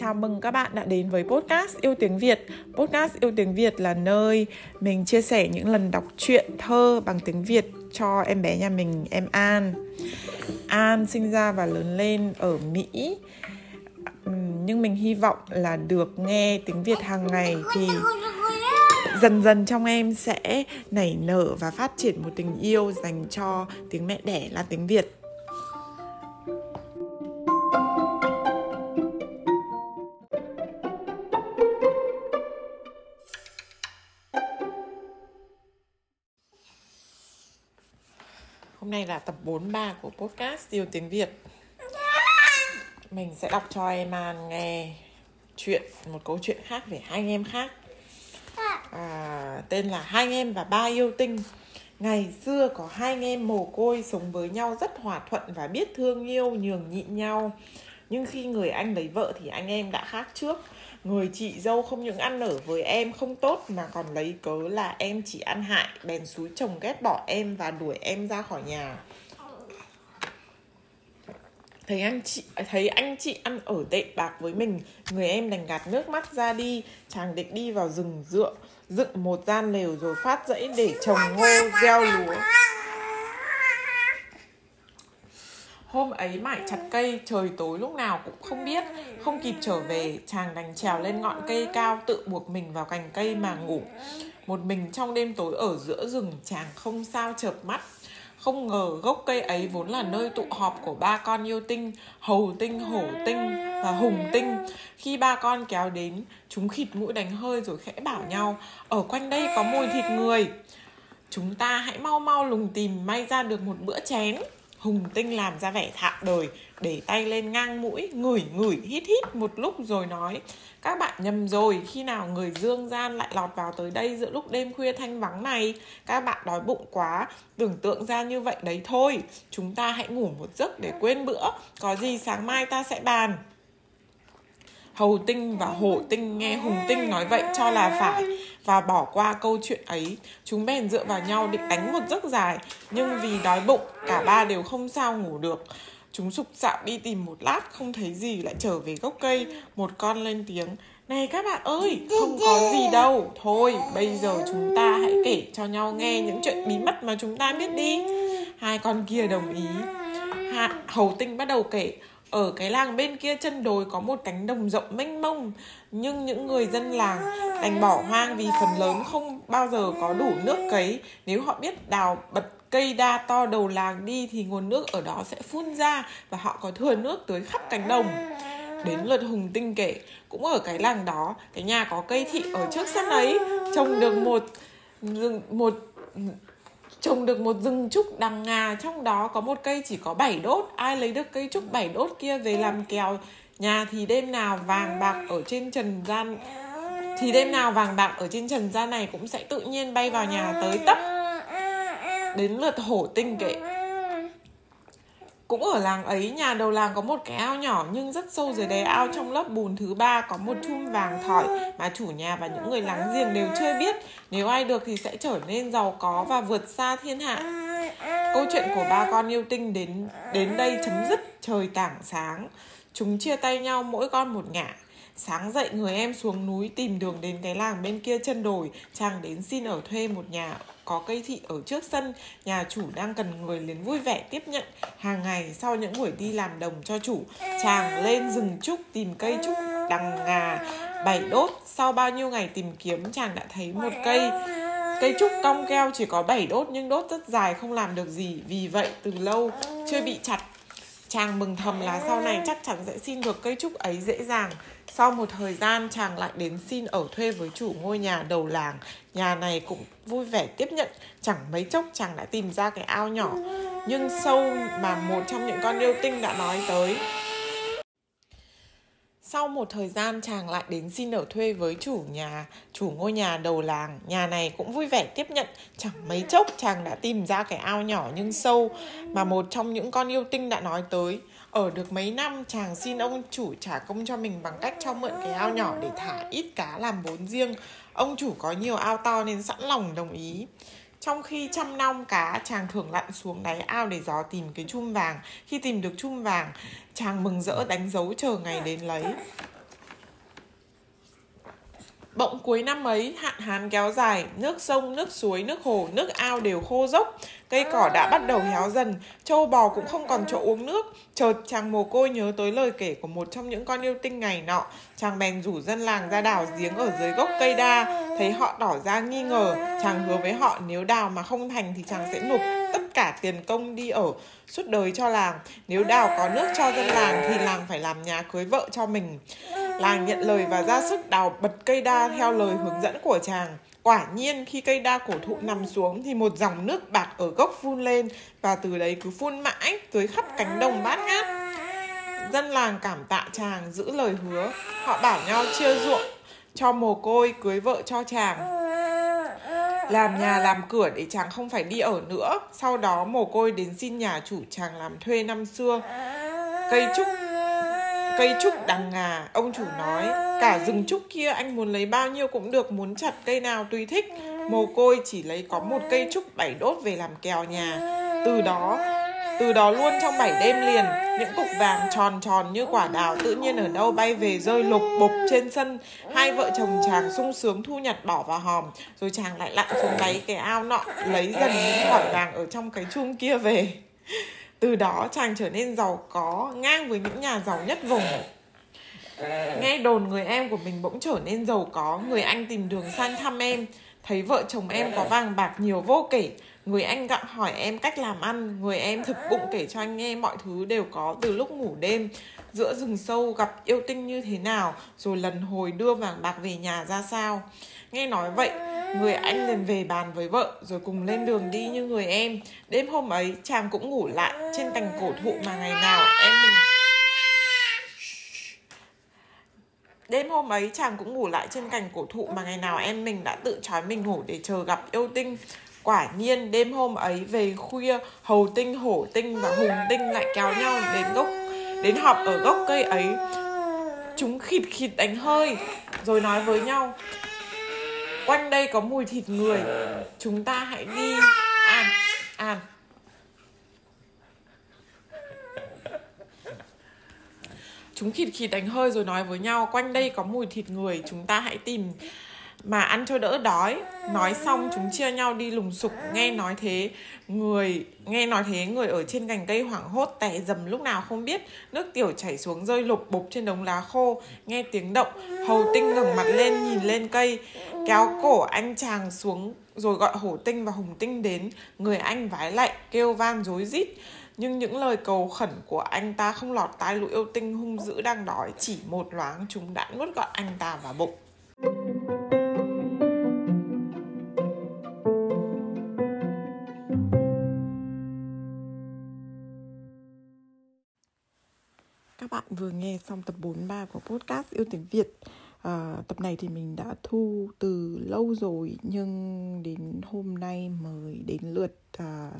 Chào mừng các bạn đã đến với podcast Yêu Tiếng Việt. Podcast Yêu Tiếng Việt là nơi mình chia sẻ những lần đọc truyện thơ bằng tiếng Việt cho em bé nhà mình, em An. An sinh ra và lớn lên ở Mỹ. Nhưng mình hy vọng là được nghe tiếng Việt hàng ngày thì dần dần trong em sẽ nảy nở và phát triển một tình yêu dành cho tiếng mẹ đẻ là tiếng Việt. Hôm nay là tập 43 của podcast Yêu Tiếng Việt. Mình sẽ đọc cho em An nghe chuyện, một câu chuyện khác về hai anh em khác. À, Tên là Hai anh em và ba yêu tinh. Ngày xưa có hai anh em mồ côi sống với nhau rất hòa thuận và biết thương yêu nhường nhịn nhau. Nhưng khi người anh lấy vợ thì anh em đã khác trước. Người chị dâu không những ăn ở với em không tốt mà còn lấy cớ là em chỉ ăn hại Bèn xúi chồng ghét bỏ em và đuổi em ra khỏi nhà. Thấy anh chị thấy anh chị ăn ở tệ bạc với mình người em đành gạt nước mắt ra đi. Chàng định đi vào rừng dựa dựng một gian lều rồi phát dãy để trồng ngô gieo lúa Hôm ấy mải chặt cây, trời tối lúc nào cũng không biết Không kịp trở về, chàng đành trèo lên ngọn cây cao Tự buộc mình vào cành cây mà ngủ Một mình trong đêm tối ở giữa rừng Chàng không sao chợp mắt không ngờ gốc cây ấy vốn là nơi tụ họp của ba con yêu tinh, hầu tinh, hổ tinh và hùng tinh. Khi ba con kéo đến, chúng khịt mũi đánh hơi rồi khẽ bảo nhau, ở quanh đây có mùi thịt người. Chúng ta hãy mau mau lùng tìm may ra được một bữa chén. Hùng tinh làm ra vẻ thạo đời, Để tay lên ngang mũi, Ngửi ngửi, hít hít một lúc rồi nói, Các bạn nhầm rồi, Khi nào người dương gian lại lọt vào tới đây Giữa lúc đêm khuya thanh vắng này? Các bạn đói bụng quá, Tưởng tượng ra như vậy đấy thôi. Chúng ta hãy ngủ một giấc để quên bữa, Có gì sáng mai ta sẽ bàn. Hầu tinh và hổ tinh nghe hùng tinh nói vậy cho là phải và bỏ qua câu chuyện ấy. Chúng bèn dựa vào nhau định đánh một giấc dài, nhưng vì đói bụng, cả ba đều không sao ngủ được. Chúng sục sạo đi tìm một lát, không thấy gì lại trở về gốc cây. Một con lên tiếng, này các bạn ơi, không có gì đâu. Thôi, bây giờ chúng ta hãy kể cho nhau nghe những chuyện bí mật mà chúng ta biết đi. Hai con kia đồng ý. Hạ, hầu tinh bắt đầu kể ở cái làng bên kia chân đồi có một cánh đồng rộng mênh mông, Nhưng những người dân làng đành bỏ hoang vì phần lớn không bao giờ có đủ nước cấy. Nếu họ biết đào bật cây đa to đầu làng đi thì nguồn nước ở đó sẽ phun ra Và họ có thừa nước tới khắp cánh đồng. Đến lượt Hùng Tinh kể, Cũng ở cái làng đó, Cái nhà có cây thị ở trước sân ấy. Trồng được một một trồng được một rừng trúc đằng ngà, trong đó có một cây chỉ có 7 đốt. Ai lấy được cây trúc 7 đốt kia về làm kèo? Nhà thì đêm nào vàng bạc ở trên trần gian, thì đêm nào vàng bạc ở trên trần gian này cũng sẽ tự nhiên bay vào nhà tới tấp. Đến lượt hổ tinh kệ cũng ở làng ấy, nhà đầu làng có một cái ao nhỏ nhưng rất sâu dưới đáy ao trong lớp bùn thứ ba có một chum vàng thỏi mà chủ nhà và những người láng giềng đều chưa biết. Nếu ai được thì sẽ trở nên giàu có và vượt xa thiên hạ. Câu chuyện của ba con yêu tinh đến đến đây chấm dứt trời tảng sáng. Chúng chia tay nhau mỗi con một ngả. Sáng dậy, người em xuống núi tìm đường đến cái làng bên kia chân đồi. Chàng đến xin ở thuê một nhà, có cây thị ở trước sân. Nhà chủ đang cần người liền vui vẻ tiếp nhận. Hàng ngày, sau những buổi đi làm đồng cho chủ, Chàng lên rừng trúc tìm cây trúc đằng ngà bảy đốt. Sau bao nhiêu ngày tìm kiếm, chàng đã thấy một cây Cây trúc cong keo chỉ có 7 đốt nhưng đốt rất dài, không làm được gì. Vì vậy, từ lâu chưa bị chặt. Chàng mừng thầm là sau này chắc chắn sẽ xin được cây trúc ấy dễ dàng. Sau một thời gian, chàng lại đến xin ở thuê với chủ ngôi nhà đầu làng. Nhà này cũng vui vẻ tiếp nhận. Chẳng mấy chốc, chàng đã tìm ra cái ao nhỏ. Nhưng sâu mà một trong những con yêu tinh đã nói tới sau một thời gian chàng lại đến xin ở thuê với chủ nhà, chủ ngôi nhà đầu làng. Nhà này cũng vui vẻ tiếp nhận. Chẳng mấy chốc chàng đã tìm ra cái ao nhỏ nhưng sâu mà một trong những con yêu tinh đã nói tới. Ở được mấy năm chàng xin ông chủ trả công cho mình bằng cách cho mượn cái ao nhỏ để thả ít cá làm vốn riêng. Ông chủ có nhiều ao to nên sẵn lòng đồng ý. Trong khi chăm nom cá, chàng thường lặn xuống đáy ao để dò tìm cái chum vàng. Khi tìm được chum vàng, chàng mừng rỡ đánh dấu chờ ngày đến lấy. Bỗng cuối năm ấy, hạn hán kéo dài, nước sông, nước suối, nước hồ, nước ao đều khô dốc. Cây cỏ đã bắt đầu héo dần, trâu bò cũng không còn chỗ uống nước. Chợt chàng mồ côi nhớ tới lời kể của một trong những con yêu tinh ngày nọ. Chàng bèn rủ dân làng ra đào giếng ở dưới gốc cây đa. Thấy họ tỏ ra nghi ngờ, chàng hứa với họ nếu đào mà không thành thì chàng sẽ nộp tất cả tiền công đi ở suốt đời cho làng. Nếu đào có nước cho dân làng thì làng phải làm nhà cưới vợ cho mình. Làng nhận lời và ra sức đào bật cây đa theo lời hướng dẫn của chàng. Quả nhiên khi cây đa cổ thụ nằm xuống thì một dòng nước bạc ở gốc phun lên và từ đấy cứ phun mãi tới khắp cánh đồng bát ngát. Dân làng cảm tạ chàng giữ lời hứa, họ bảo nhau chia ruộng cho mồ côi cưới vợ cho chàng. Làm nhà làm cửa để chàng không phải đi ở nữa. Sau đó mồ côi đến xin nhà chủ chàng làm thuê năm xưa. Cây trúc Cây trúc đằng ngà, ông chủ nói, cả rừng trúc kia anh muốn lấy bao nhiêu cũng được, muốn chặt cây nào tùy thích. Mồ côi chỉ lấy có một cây trúc bảy đốt về làm kèo nhà. Từ đó, từ đó luôn trong bảy đêm liền, những cục vàng tròn tròn như quả đào tự nhiên ở đâu bay về rơi lục bục trên sân. Hai vợ chồng chàng sung sướng thu nhặt bỏ vào hòm, rồi chàng lại lặn xuống đáy cái ao nọ, lấy dần những quả vàng ở trong cái chung kia về. Từ đó chàng trở nên giàu có ngang với những nhà giàu nhất vùng. Nghe đồn người em của mình bỗng trở nên giàu có, người anh tìm đường sang thăm em, thấy vợ chồng em có vàng bạc nhiều vô kể. Người anh gặng hỏi em cách làm ăn, người em thực bụng kể cho anh nghe mọi thứ đều có từ lúc ngủ đêm. Giữa rừng sâu gặp yêu tinh như thế nào, rồi lần hồi đưa vàng bạc về nhà ra sao. Nghe nói vậy, Người anh liền về bàn với vợ rồi cùng lên đường đi như người em. Đêm hôm ấy chàng cũng ngủ lại trên cành cổ thụ mà ngày nào em mình Đêm hôm ấy chàng cũng ngủ lại trên cành cổ thụ mà ngày nào em mình đã tự trói mình ngủ để chờ gặp yêu tinh. Quả nhiên đêm hôm ấy về khuya hầu tinh, hổ tinh và hùng tinh lại kéo nhau đến gốc đến họp ở gốc cây ấy. Chúng khịt khịt đánh hơi rồi nói với nhau Quanh đây có mùi thịt người. Chúng ta hãy đi. An An. Chúng khịt khịt đánh hơi rồi nói với nhau, Quanh đây có mùi thịt người. Chúng ta hãy tìm mà ăn cho đỡ đói. Nói xong chúng chia nhau đi lùng sục, nghe nói thế người, nghe nói thế người ở trên cành cây hoảng hốt tè dầm lúc nào không biết. Nước tiểu chảy xuống rơi lục bục trên đống lá khô, nghe tiếng động, hầu tinh ngẩng mặt lên nhìn lên cây. Kéo cổ anh chàng xuống rồi gọi hổ tinh và hùng tinh đến. Người anh vái lạy kêu van rối rít. Nhưng những lời cầu khẩn của anh ta không lọt tai lũ yêu tinh hung dữ đang đói. Chỉ một loáng chúng đã nuốt gọn anh ta vào bụng. Các bạn vừa nghe xong tập 43 của podcast Yêu Tiếng Việt. À, Tập này thì mình đã thu từ lâu rồi Nhưng đến hôm nay mới đến lượt à,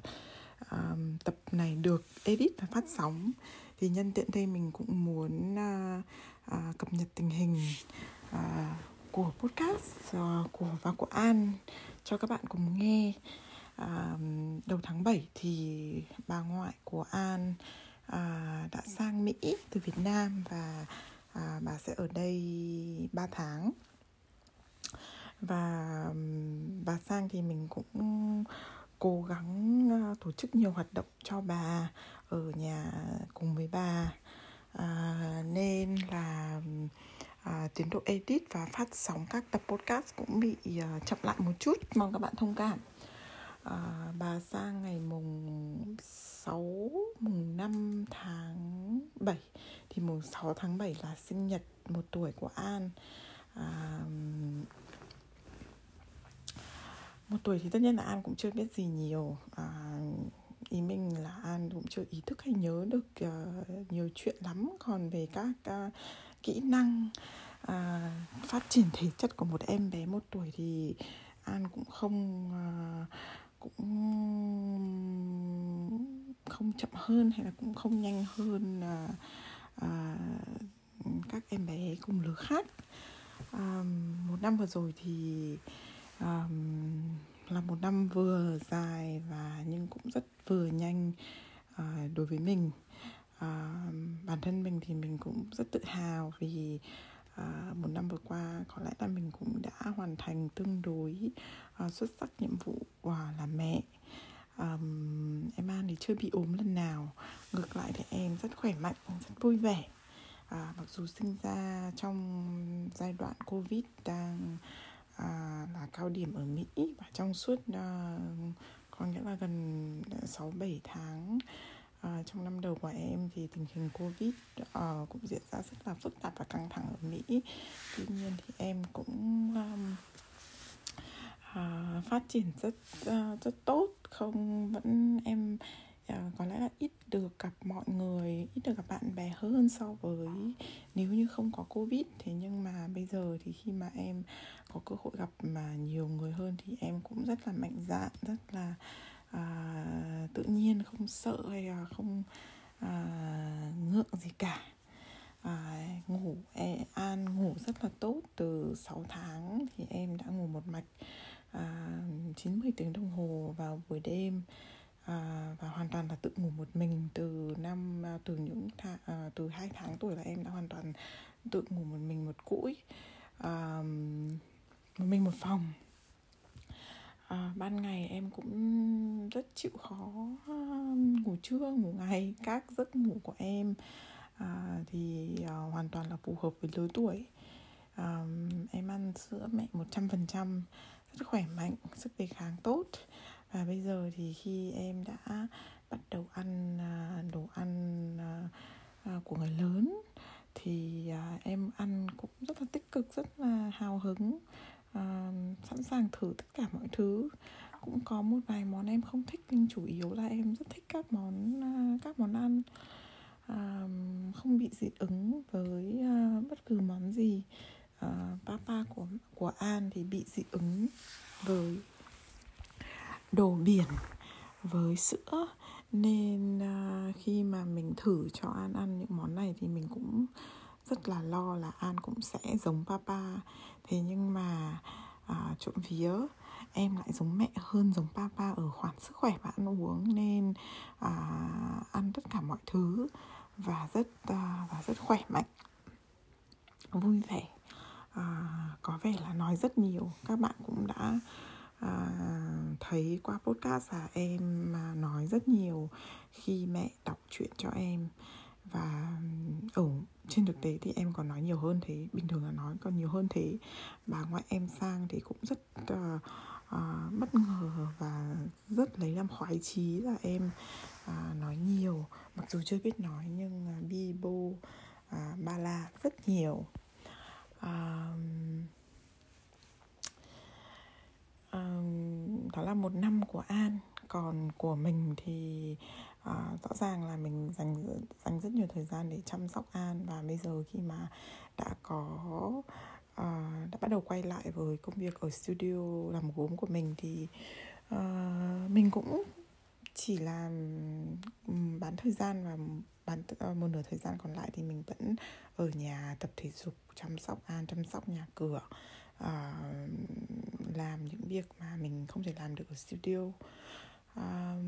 à, tập này được edit và phát sóng. Thì nhân tiện đây mình cũng muốn à, à, cập nhật tình hình à, của podcast à, của và của An cho các bạn cùng nghe. À, đầu tháng 7 thì bà ngoại của An à, đã sang Mỹ từ Việt Nam và à, bà sẽ ở đây 3 tháng. Và bà sang thì mình cũng cố gắng ờ, tổ chức nhiều hoạt động cho bà ở nhà cùng với bà. À, nên là à, tiến độ edit và phát sóng các tập podcast cũng bị uh, chậm lại một chút. Mong các bạn thông cảm à, bà sang ngày mùng 6 mùng 5 tháng 7 thì mùng 6 tháng 7 là sinh nhật một tuổi của An. À, một tuổi thì tất nhiên là An cũng chưa biết gì nhiều. À, ý mình là An cũng chưa ý thức hay nhớ được uh, nhiều chuyện lắm. Còn về các uh, kỹ năng à, phát triển thể chất của một em bé một tuổi thì An cũng không à, cũng không chậm hơn hay là cũng không nhanh hơn à, à, các em bé cùng lứa khác. À, một năm vừa rồi thì à, là một năm vừa dài và nhưng cũng rất vừa nhanh à, đối với mình. À, bản thân mình thì mình cũng rất tự hào vì à, một năm vừa qua có lẽ là mình cũng đã hoàn thành tương đối à, xuất sắc nhiệm vụ à, là mẹ. Um, em An thì chưa bị ốm lần nào. Ngược lại thì em rất khỏe mạnh rất vui vẻ. À, mặc dù sinh ra trong giai đoạn covid đang à, là cao điểm ở Mỹ và trong suốt à, có nghĩa là gần 6 7 tháng à, trong năm đầu của em thì tình hình covid uh, cũng diễn ra rất là phức tạp và căng thẳng ở Mỹ. Tuy nhiên thì em cũng um, uh, phát triển rất uh, rất tốt. Không vẫn em uh, có lẽ là ít được gặp mọi người ít được gặp bạn bè hơn so với nếu như không có covid. Thế nhưng mà bây giờ thì khi mà em có cơ hội gặp mà nhiều người hơn thì em cũng rất là mạnh dạn rất là uh, À, tự nhiên không sợ hay là không à, ngượng gì cả. À, ngủ e, an ngủ rất là tốt. Từ 6 tháng thì em đã ngủ một mạch à, 90 tiếng đồng hồ vào buổi đêm. À, và hoàn toàn là tự ngủ một mình. Từ năm à, từ những thà, à, từ hai tháng tuổi là em đã hoàn toàn tự ngủ một mình một cũi à, một mình một phòng à, ban ngày em cũng rất chịu khó um, ngủ trưa ngủ ngày các giấc ngủ của em à, thì à, hoàn toàn là phù hợp với lứa tuổi. À, em ăn sữa mẹ 100% rất khỏe mạnh sức đề kháng tốt. Và bây giờ thì khi em đã bắt đầu ăn à, đồ ăn à, à của người lớn thì à, em ăn cũng rất là tích cực rất là hào hứng sẵn sàng thử tất cả có một vài món em không thích nhưng chủ yếu là em rất thích các món à, các món ăn à, không bị dị ứng với à, bất cứ món gì. Papa của của An thì bị dị ứng với đồ biển với sữa. Nên khi mà mình thử cho An ăn những món này thì mình cũng rất là lo là An cũng sẽ giống papa. Thế nhưng mà à, trộm vía em lại giống mẹ hơn giống papa ở khoản sức khỏe và ăn uống nên à, ăn tất cả mọi thứ và rất à, và rất khỏe mạnh. Vui vẻ. À, có vẻ là nói rất nhiều. Các bạn cũng đã à, thấy qua podcast là em mà nói rất nhiều khi mẹ đọc truyện cho em. Và ở trên thực tế thì em còn nói nhiều hơn thế. Bình thường là nói còn nhiều hơn thế. Bà ngoại em sang thì cũng rất uh, à, bất ngờ và rất lấy làm khoái chí là em à, nói nhiều. Mặc dù chưa biết nói nhưng à, bi bô à, ba la rất nhiều. À, à, đó là một năm của an. Còn của mình thì à, rõ ràng là mình dành dành rất nhiều thời gian để chăm sóc an. Và bây giờ khi mà đã có uh, đã bắt đầu quay lại với công việc ở studio làm gốm của mình thì uh, mình cũng chỉ làm ừ, bán thời gian và bán ờ, một nửa thời gian còn lại thì mình vẫn ở nhà tập thể dục chăm sóc an chăm sóc nhà cửa uh, làm những việc mà mình không thể làm được ở studio. Uh,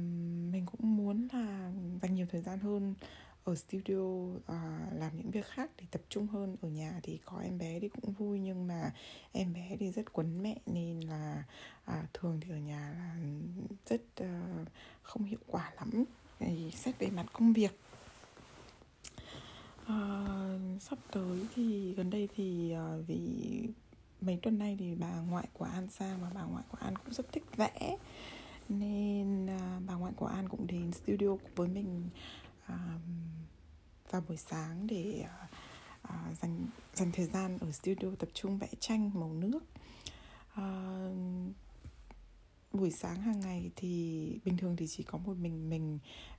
mình cũng muốn là dành nhiều thời gian hơn ở studio uh, làm những việc khác để tập trung hơn. Ở nhà thì có em bé thì cũng vui nhưng mà em bé thì rất quấn mẹ nên là uh, thường thì ở nhà là rất uh, không hiệu quả lắm. Thì xét về mặt công việc. Uh, sắp tới thì gần đây thì uh, vì mấy tuần nay thì bà ngoại của An sang và bà ngoại của An cũng rất thích vẽ. Nên uh, bà ngoại của An cũng đến studio với mình vào buổi sáng để ờ, ờ, dành dành thời gian ở studio tập trung vẽ tranh màu nước. Ờ, buổi sáng hàng ngày thì bình thường thì chỉ có một mình mình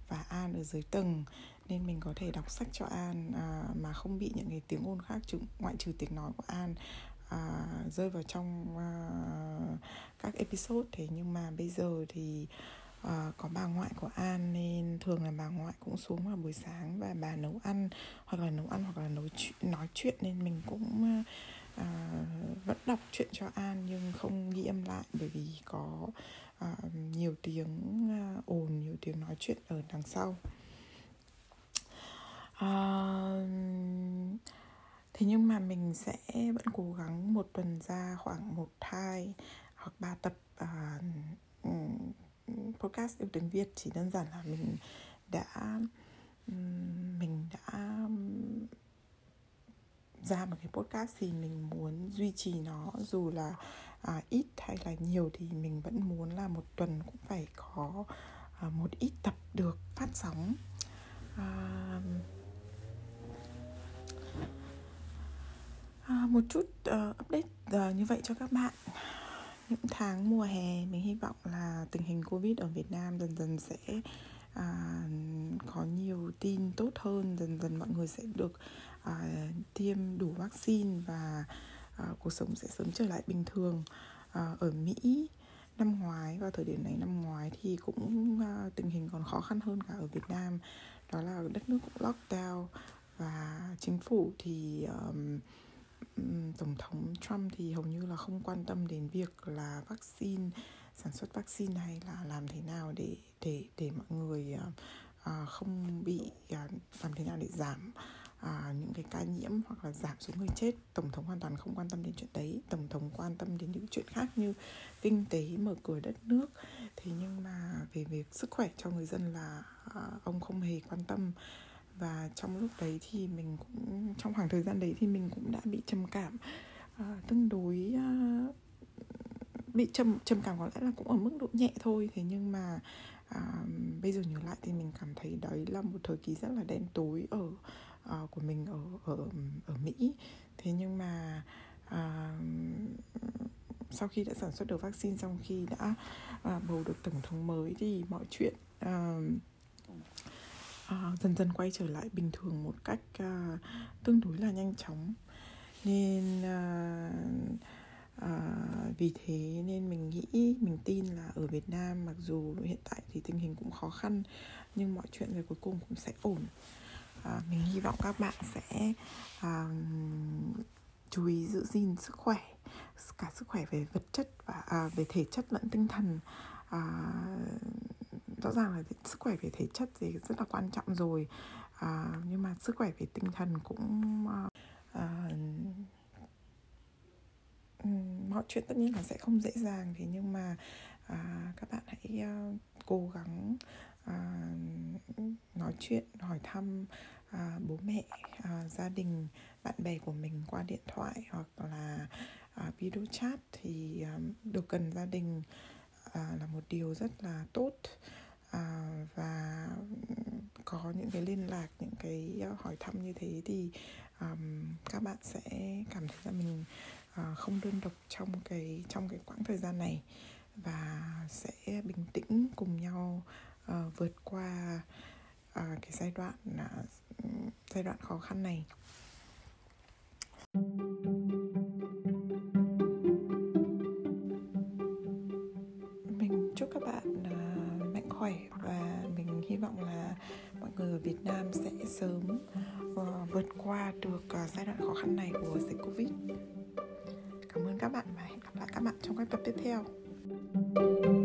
và An ở dưới tầng nên mình có thể đọc sách cho An à, mà không bị những cái tiếng ồn khác chứ ngoại trừ tiếng nói của An à, rơi vào trong à, các episode. Thế nhưng mà bây giờ thì à, có bà ngoại của An nên thường là bà ngoại cũng xuống vào buổi sáng và bà nấu ăn hoặc là nấu ăn hoặc là nấu chuyện, nói chuyện nên mình cũng à, vẫn đọc chuyện cho An nhưng không ghi âm lại bởi vì có à, nhiều tiếng à, ồn nhiều tiếng nói chuyện ở đằng sau. À, thế nhưng mà mình sẽ vẫn cố gắng một tuần ra khoảng một hai hoặc ba tập uh, podcast yêu tiếng Việt chỉ đơn giản là mình đã mình đã ra một cái podcast thì mình muốn duy trì nó. Dù là à, ít hay là nhiều thì mình vẫn muốn là một tuần cũng phải có à, một ít tập được phát sóng. À, à, một chút uh, update uh, như vậy cho các bạn những tháng mùa hè mình hy vọng là tình hình covid ở việt nam dần dần sẽ à, có nhiều tin tốt hơn dần dần mọi người sẽ được à, tiêm đủ vaccine và à, cuộc sống sẽ sớm trở lại bình thường. À, ở Mỹ năm ngoái vào thời điểm này năm ngoái thì cũng à, tình hình còn khó khăn hơn cả ở Việt Nam. Đó là đất nước cũng lockdown và chính phủ thì um, tổng thống Trump thì hầu như là không quan tâm đến việc là vaccine sản xuất vaccine hay là làm thế nào để để để mọi người uh, không bị uh, làm thế nào để giảm à, những cái ca nhiễm hoặc là giảm số người chết. Tổng thống hoàn toàn không quan tâm đến chuyện đấy. Tổng thống quan tâm đến những chuyện khác như kinh tế mở cửa đất nước. Thế nhưng mà về việc sức khỏe cho người dân là à, ông không hề quan tâm và trong lúc đấy thì mình cũng trong khoảng thời gian đấy thì mình cũng đã bị trầm cảm. À, tương đối à, bị trầm trầm cảm có lẽ là cũng ở mức độ nhẹ thôi. Thế nhưng mà à, bây giờ nhớ lại thì mình cảm thấy đấy là một thời kỳ rất là đen tối ở uh, của mình ở ở ở Mỹ. Thế nhưng mà uh, sau khi đã sản xuất được vaccine xong khi đã uh, bầu được tổng thống mới thì mọi chuyện uh, uh, dần dần quay trở lại bình thường một cách uh, tương đối là nhanh chóng. Nên uh, à, vì thế nên mình nghĩ mình tin là ở Việt Nam mặc dù hiện tại thì tình hình cũng khó khăn nhưng mọi chuyện về cuối cùng cũng sẽ ổn. À, mình hy vọng các bạn sẽ à, chú ý giữ gìn sức khỏe cả sức khỏe về vật chất và à, về thể chất lẫn tinh thần à, rõ ràng là sức khỏe về thể chất thì rất là quan trọng rồi. À, nhưng mà sức khỏe về tinh thần cũng à, à, ừ, mọi chuyện tất nhiên là sẽ không dễ dàng thế nhưng mà à, các bạn hãy à, cố gắng à, nói chuyện hỏi thăm à, bố mẹ à, gia đình bạn bè của mình qua điện thoại hoặc là à, video chat thì à, được cần gia đình à, là một điều rất là tốt à, và có những cái liên lạc những cái ờ, hỏi thăm như thế thì um, các bạn sẽ cảm thấy là mình uh, không đơn độc trong cái trong cái quãng thời gian này và sẽ bình tĩnh cùng nhau uh, vượt qua uh, cái giai đoạn uh, giai đoạn khó khăn này. Vọng là mọi người ở Việt Nam sẽ sớm uh, vượt qua được uh, giai đoạn khó khăn này của dịch Covid. Cảm ơn các bạn và hẹn gặp lại các bạn trong các tập tiếp theo. thank you